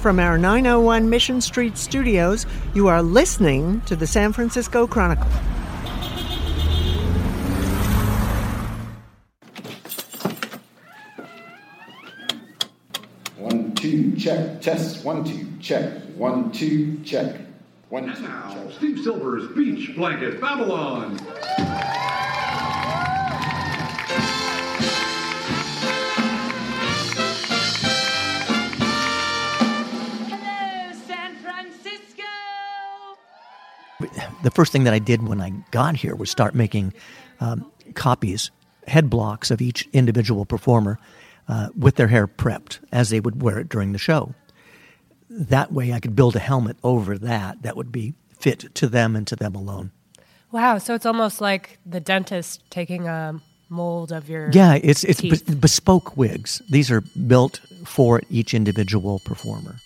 From our 901 Mission Street studios, you are listening to the San Francisco Chronicle. One, two, check. Test. One, two, check. One, two, check. One, And two, now, check. Steve Silver's Beach Blanket Babylon. The first thing that I did when I got here was start making um, copies, head blocks of each individual performer uh, with their hair prepped as they would wear it during the show. That way, I could build a helmet over that that would be fit to them and to them alone. Wow, so it's almost like the dentist taking a mold of your Yeah, it's it's teeth. be- bespoke wigs. These are built for each individual performer.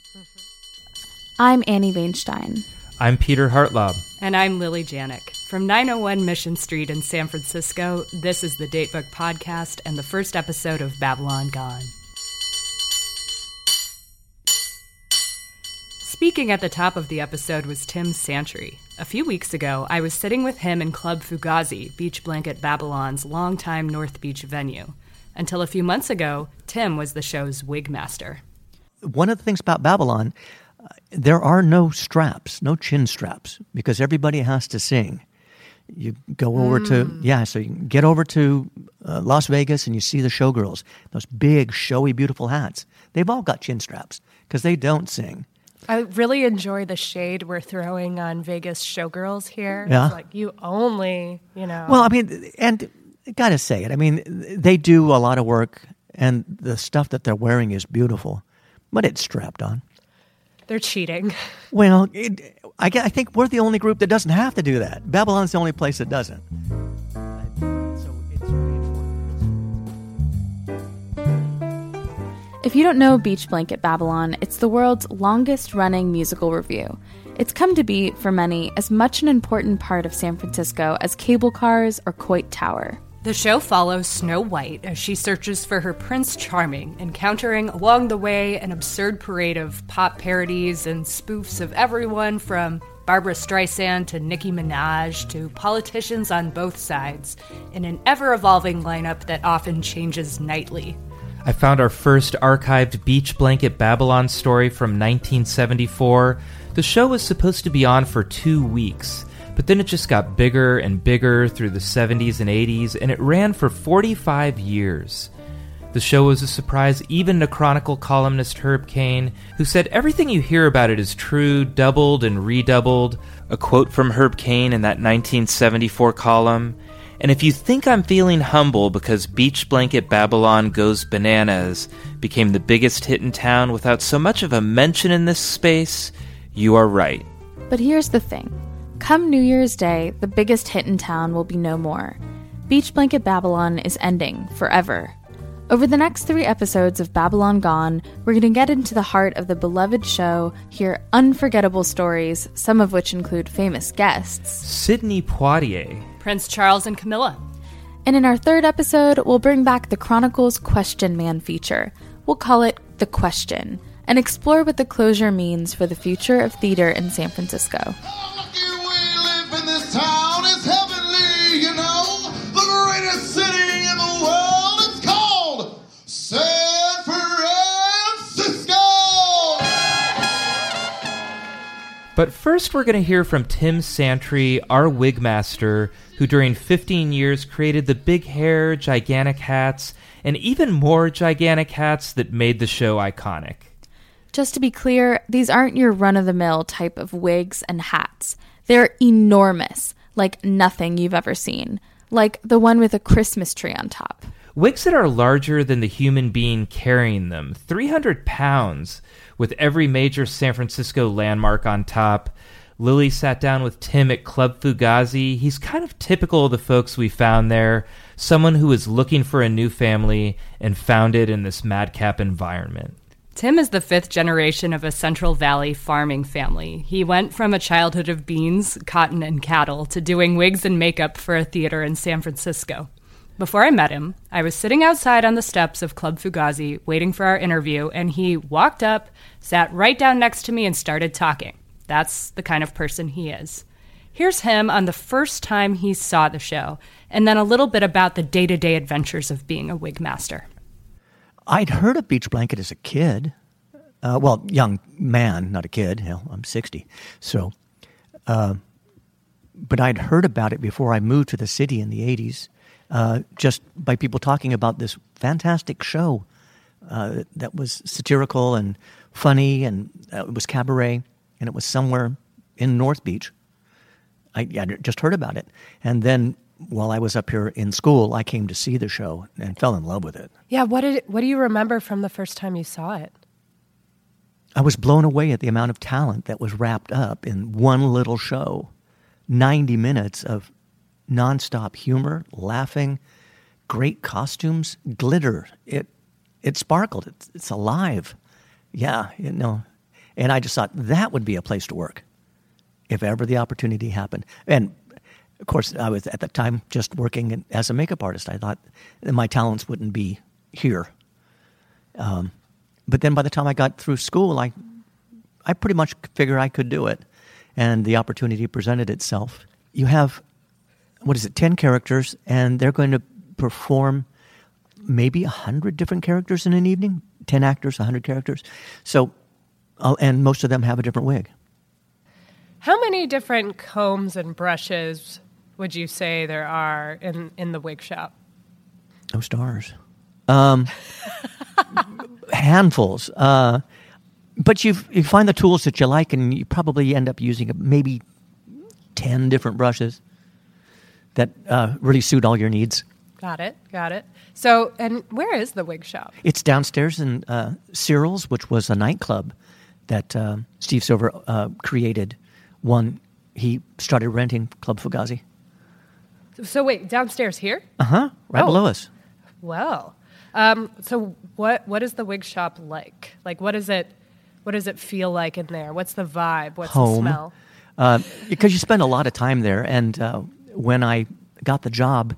I'm Annie Vainshtein. I'm Peter Hartlaub. And I'm Lily Janiak. From 901 Mission Street in San Francisco, this is the Datebook Podcast and the first episode of Babylon Gone. Speaking at the top of the episode was Tim Santry. A few weeks ago, I was sitting with him in Club Fugazi, Beach Blanket Babylon's longtime North Beach venue. Until a few months ago, Tim was the show's wig master. one of the things about Babylon, there are no straps, no chin straps, because everybody has to sing. You go over to yeah, so you get over to uh, Las Vegas and you see the showgirls, those big, showy, beautiful hats. They've all got chin straps because they don't sing. I really enjoy the shade we're throwing on Vegas showgirls here. Yeah. It's like you only, you know. Well, I mean, and gotta say it. I mean, they do a lot of work, and the stuff that they're wearing is beautiful, but it's strapped on. They're cheating. Well, it, I, gue- I think we're the only group that doesn't have to do that. Babylon's the only place that doesn't. So it's very important. If you don't know Beach Blanket Babylon, it's the world's longest running musical revue. It's come to be, for many, as much an important part of San Francisco as cable cars or Coit Tower. The show follows Snow White as she searches for her Prince Charming, encountering along the way an absurd parade of pop parodies and spoofs of everyone from Barbra Streisand to Nicki Minaj to politicians on both sides, in an ever evolving lineup that often changes nightly. I found our first archived Beach Blanket Babylon story from 1974. The show was supposed to be on for two weeks, but then it just got bigger and bigger through the 70s and 80s, and it ran for 45 years. The show was a surprise even to Chronicle columnist Herb Caen, who said everything you hear about it is true, doubled and redoubled. A quote from Herb Caen in that 1974 column. And if you think I'm feeling humble because Beach Blanket Babylon Goes Bananas became the biggest hit in town without so much of a mention in this space, you are right. But here's the thing come New Year's Day, the biggest hit in town will be no more. Beach Blanket Babylon is ending forever. Over the next three episodes of Babylon Gone, we're going to get into the heart of the beloved show, hear unforgettable stories, some of which include famous guests. Sidney Poitier. Prince Charles and Camilla. And in our third episode, we'll bring back the Chronicles Question Man feature. We'll call it The Question and explore what the closure means for the future of theater in San Francisco. But first, we're going to hear from Tim Santry, our wig master, who during 15 years created the big hair, gigantic hats, and even more gigantic hats that made the show iconic. Just to be clear, these aren't your run of the mill type of wigs and hats. They're enormous, like nothing you've ever seen, like the one with a Christmas tree on top. Wigs that are larger than the human being carrying them, 300 pounds, with every major San Francisco landmark on top. Lily sat down with Tim at Club Fugazi. He's kind of typical of the folks we found there, someone who is looking for a new family and found it in this madcap environment. Tim is the fifth generation of a Central Valley farming family. He went from a childhood of beans, cotton, and cattle to doing wigs and makeup for a theater in San Francisco. Before I met him, I was sitting outside on the steps of Club Fugazi waiting for our interview, and he walked up, sat right down next to me, and started talking. That's the kind of person he is. Here's him on the first time he saw the show, and then a little bit about the day to day adventures of being a wig master. I'd heard of Beach Blanket as a kid. Uh, well, young man, not a kid. Hell, I'm 60. So, uh, but I'd heard about it before I moved to the city in the 80s, uh, just by people talking about this fantastic show uh, that was satirical and funny, and uh, it was cabaret, and it was somewhere in North Beach. I, I just heard about it. And then while I was up here in school, I came to see the show and fell in love with it. Yeah, what did what do you remember from the first time you saw it? I was blown away at the amount of talent that was wrapped up in one little show. 90 minutes of nonstop humor, laughing, great costumes, glitter. It it sparkled. It's, it's alive. Yeah, you know. And I just thought that would be a place to work if ever the opportunity happened. And of course, I was at the time just working as a makeup artist. I thought my talents wouldn't be here. Um, but then by the time I got through school, I, I pretty much figured I could do it. And the opportunity presented itself. You have, what is it, 10 characters, and they're going to perform maybe 100 different characters in an evening 10 actors, 100 characters. So, uh, and most of them have a different wig. How many different combs and brushes would you say there are in, in the wig shop? No stars. Um, handfuls. Uh, but you you find the tools that you like, and you probably end up using maybe ten different brushes that uh, really suit all your needs. Got it. Got it. So, and where is the wig shop? It's downstairs in uh, Cyril's, which was a nightclub that uh, Steve Silver uh, created. One, he started renting Club Fugazi. So wait, downstairs here? Uh huh. Right Oh. below us. Well, um, so what what is the wig shop like? Like, what is it? What does it feel like in there? What's the vibe? What's the Home. smell? Uh, because you spend a lot of time there. And uh, when I got the job,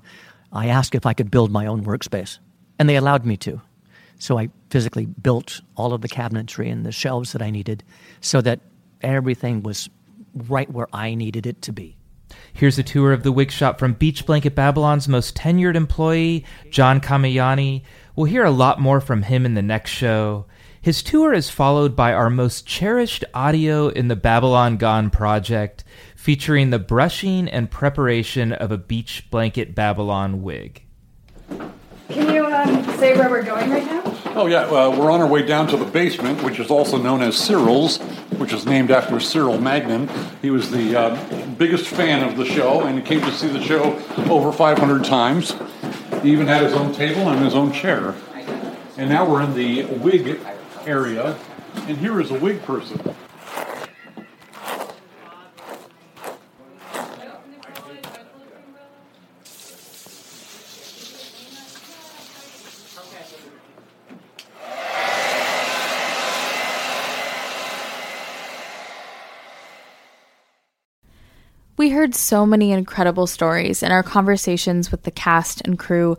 I asked if I could build my own workspace, and they allowed me to. So I physically built all of the cabinetry and the shelves that I needed so that everything was right where I needed it to be. Here's a tour of the wig shop from Beach Blanket Babylon's most tenured employee, John Kamayani. We'll hear a lot more from him in the next show. His tour is followed by our most cherished audio in the Babylon Gone project, featuring the brushing and preparation of a Beach Blanket Babylon wig. Can you um, say where we're going right now? Oh, yeah, uh, we're on our way down to the basement, which is also known as Cyril's, which is named after Cyril Magnin. He was the uh, biggest fan of the show and he came to see the show over 500 times. He even had his own table and his own chair. And now we're in the wig area, and here is a wig person. We heard so many incredible stories in our conversations with the cast and crew.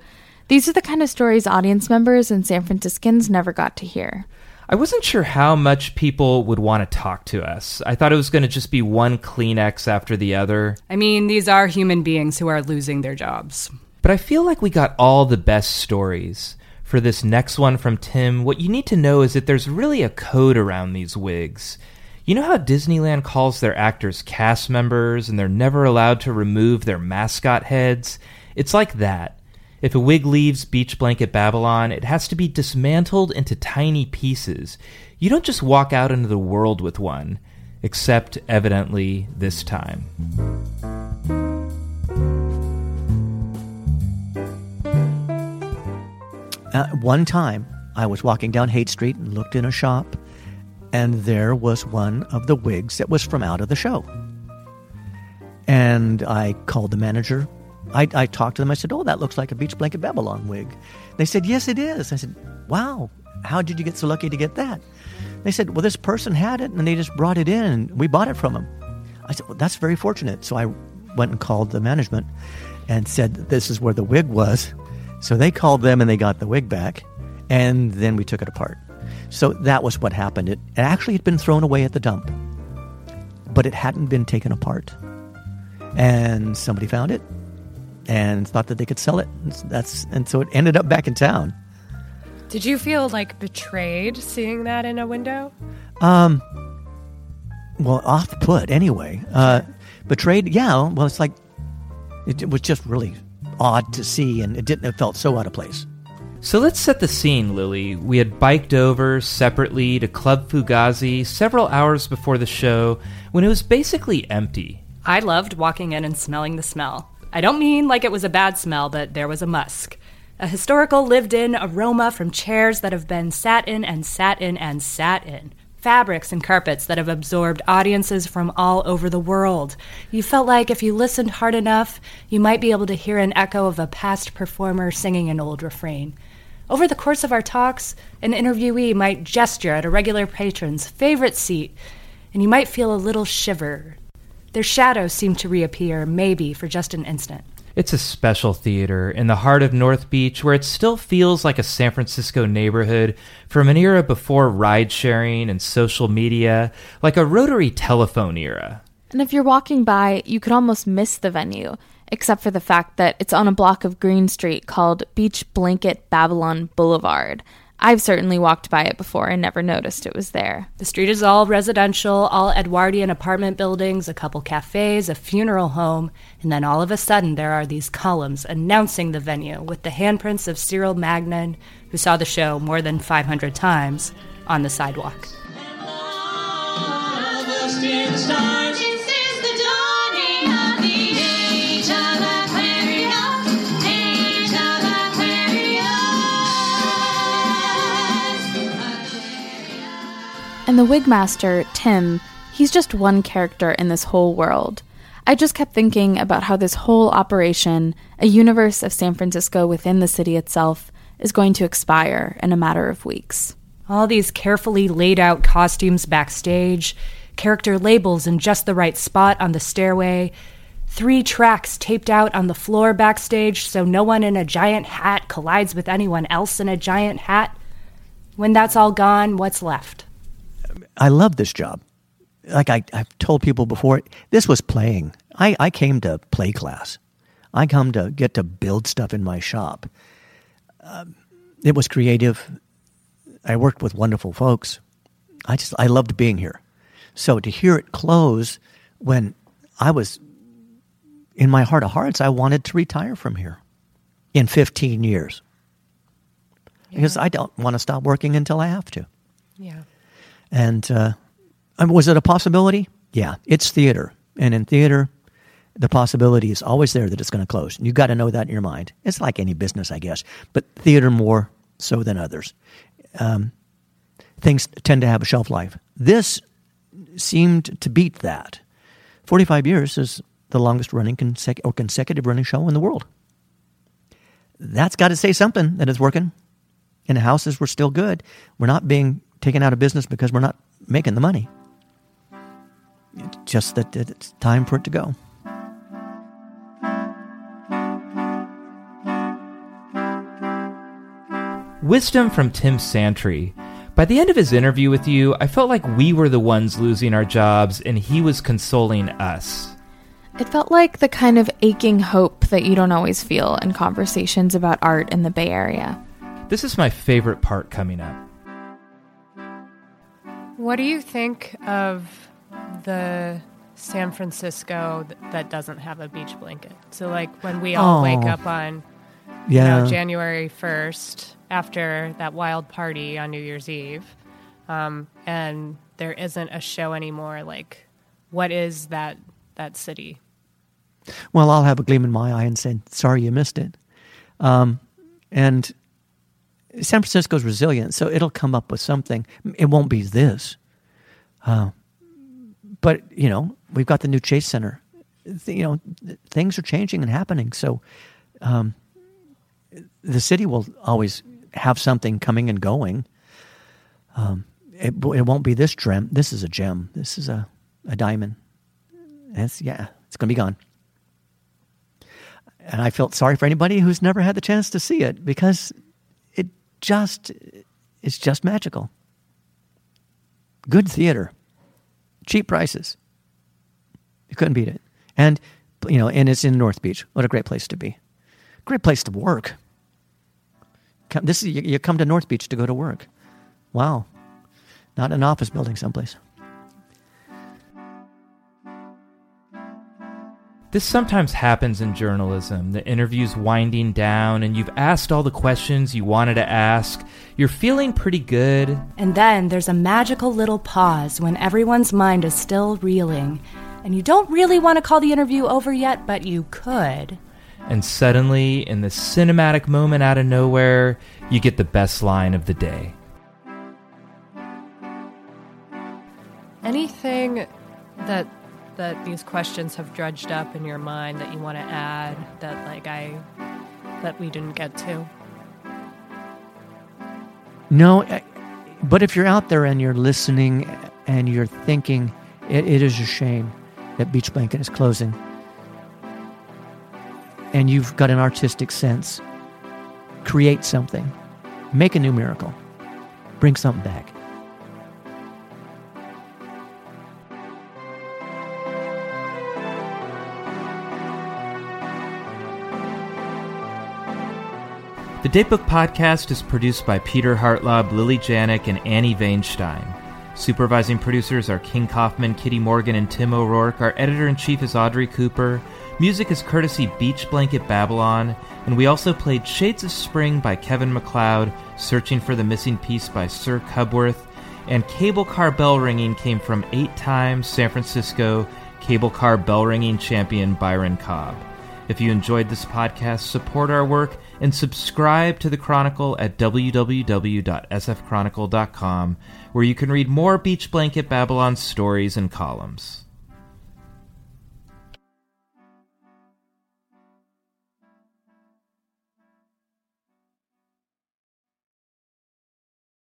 These are the kind of stories audience members and San Franciscans never got to hear. I wasn't sure how much people would want to talk to us. I thought it was going to just be one Kleenex after the other. I mean, these are human beings who are losing their jobs. But I feel like we got all the best stories. For this next one from Tim, what you need to know is that there's really a code around these wigs. You know how Disneyland calls their actors cast members and they're never allowed to remove their mascot heads? It's like that. If a wig leaves Beach Blanket Babylon, it has to be dismantled into tiny pieces. You don't just walk out into the world with one, except evidently this time. Uh, one time, I was walking down Haight Street and looked in a shop, and there was one of the wigs that was from out of the show. And I called the manager. I, I talked to them. I said, Oh, that looks like a Beach Blanket Babylon wig. They said, Yes, it is. I said, Wow, how did you get so lucky to get that? They said, Well, this person had it and they just brought it in and we bought it from them. I said, Well, that's very fortunate. So I went and called the management and said, This is where the wig was. So they called them and they got the wig back, and then we took it apart. So that was what happened. It, it actually had been thrown away at the dump, but it hadn't been taken apart. And somebody found it and thought that they could sell it. And that's and so it ended up back in town. Did you feel like betrayed seeing that in a window? Um, well, off put anyway. Uh, betrayed. Yeah. Well, it's like it, it was just really odd to see, and it didn't. It felt so out of place. So let's set the scene, Lily. We had biked over separately to Club Fugazi several hours before the show when it was basically empty. I loved walking in and smelling the smell. I don't mean like it was a bad smell, but there was a musk. A historical lived in aroma from chairs that have been sat in and sat in and sat in. Fabrics and carpets that have absorbed audiences from all over the world. You felt like if you listened hard enough, you might be able to hear an echo of a past performer singing an old refrain. Over the course of our talks, an interviewee might gesture at a regular patron's favorite seat, and you might feel a little shiver. Their shadows seem to reappear, maybe for just an instant. It's a special theater in the heart of North Beach where it still feels like a San Francisco neighborhood from an era before ride sharing and social media, like a rotary telephone era. And if you're walking by, you could almost miss the venue, except for the fact that it's on a block of Green Street called Beach Blanket Babylon Boulevard. I've certainly walked by it before and never noticed it was there. The street is all residential, all Edwardian apartment buildings, a couple cafes, a funeral home, and then all of a sudden there are these columns announcing the venue with the handprints of Cyril Magnin, who saw the show more than 500 times, on the sidewalk. And the wigmaster, Tim, he's just one character in this whole world. I just kept thinking about how this whole operation, a universe of San Francisco within the city itself, is going to expire in a matter of weeks. All these carefully laid out costumes backstage, character labels in just the right spot on the stairway, three tracks taped out on the floor backstage so no one in a giant hat collides with anyone else in a giant hat. When that's all gone, what's left? I love this job. Like I, I've told people before, this was playing. I, I came to play class. I come to get to build stuff in my shop. Um, it was creative. I worked with wonderful folks. I just I loved being here. So to hear it close when I was in my heart of hearts, I wanted to retire from here in 15 years. Because I don't want to stop working until I have to. Yeah. And uh, was it a possibility? Yeah, it's theater, and in theater, the possibility is always there that it's going to close. You've got to know that in your mind. It's like any business, I guess, but theater more so than others. Um, things tend to have a shelf life. This seemed to beat that. Forty-five years is the longest running consec- or consecutive running show in the world. That's got to say something that it's working. And the houses were still good. We're not being taken out of business because we're not making the money. It's just that it's time for it to go. Wisdom from Tim Santry. By the end of his interview with you, I felt like we were the ones losing our jobs and he was consoling us. It felt like the kind of aching hope that you don't always feel in conversations about art in the Bay Area. This is my favorite part coming up. What do you think of the San Francisco that doesn't have a beach blanket? So, like when we all Oh. wake up on Yeah. you know, January 1st after that wild party on New Year's Eve, um, and there isn't a show anymore. Like, what is that that city? Well, I'll have a gleam in my eye and say, sorry you missed it. Um, and San Francisco's resilient, so it'll come up with something. It won't be this. Uh, but, you know, we've got the new Chase Center. Th- You know, th- things are changing and happening. So um, the city will always have something coming and going. Um, it, it won't be this gem. This is a gem. This is a, a diamond. It's, yeah, it's going to be gone. and I felt sorry for anybody who's never had the chance to see it because just it's just magical. Good theater, cheap prices. You couldn't beat it. And you know, and it's in North Beach. What a great place to be. Great place to work. Come, this is you, you come to North Beach to go to work. Wow. Not an office building someplace. This sometimes happens in journalism. The interview's winding down, and you've asked all the questions you wanted to ask. You're feeling pretty good. And then there's a magical little pause when everyone's mind is still reeling, and you don't really want to call the interview over yet, but you could. And suddenly, in this cinematic moment out of nowhere, you get the best line of the day. Anything that that these questions have dredged up in your mind that you want to add that like I that we didn't get to? No, eh, but if you're out there and you're listening and you're thinking, it, it is a shame that Beach Blanket is closing, and you've got an artistic sense, create something, make a new miracle, bring something back. The Datebook Podcast is produced by Peter Hartlaub, Lily Janiak, and Annie Vainshtein. Supervising producers are King Kaufman, Kitty Morgan, and Tim O'Rourke. Our editor in chief is Audrey Cooper. Music is courtesy Beach Blanket Babylon. And we also played Shades of Spring by Kevin MacLeod, Searching for the Missing Piece by Sir Cubworth, and Cable Car Bell Ringing came from eight times San Francisco cable car bell ringing champion Byron Cobb. If you enjoyed this podcast, support our work and subscribe to the Chronicle at www.sfchronicle.com, where you can read more Beach Blanket Babylon stories and columns.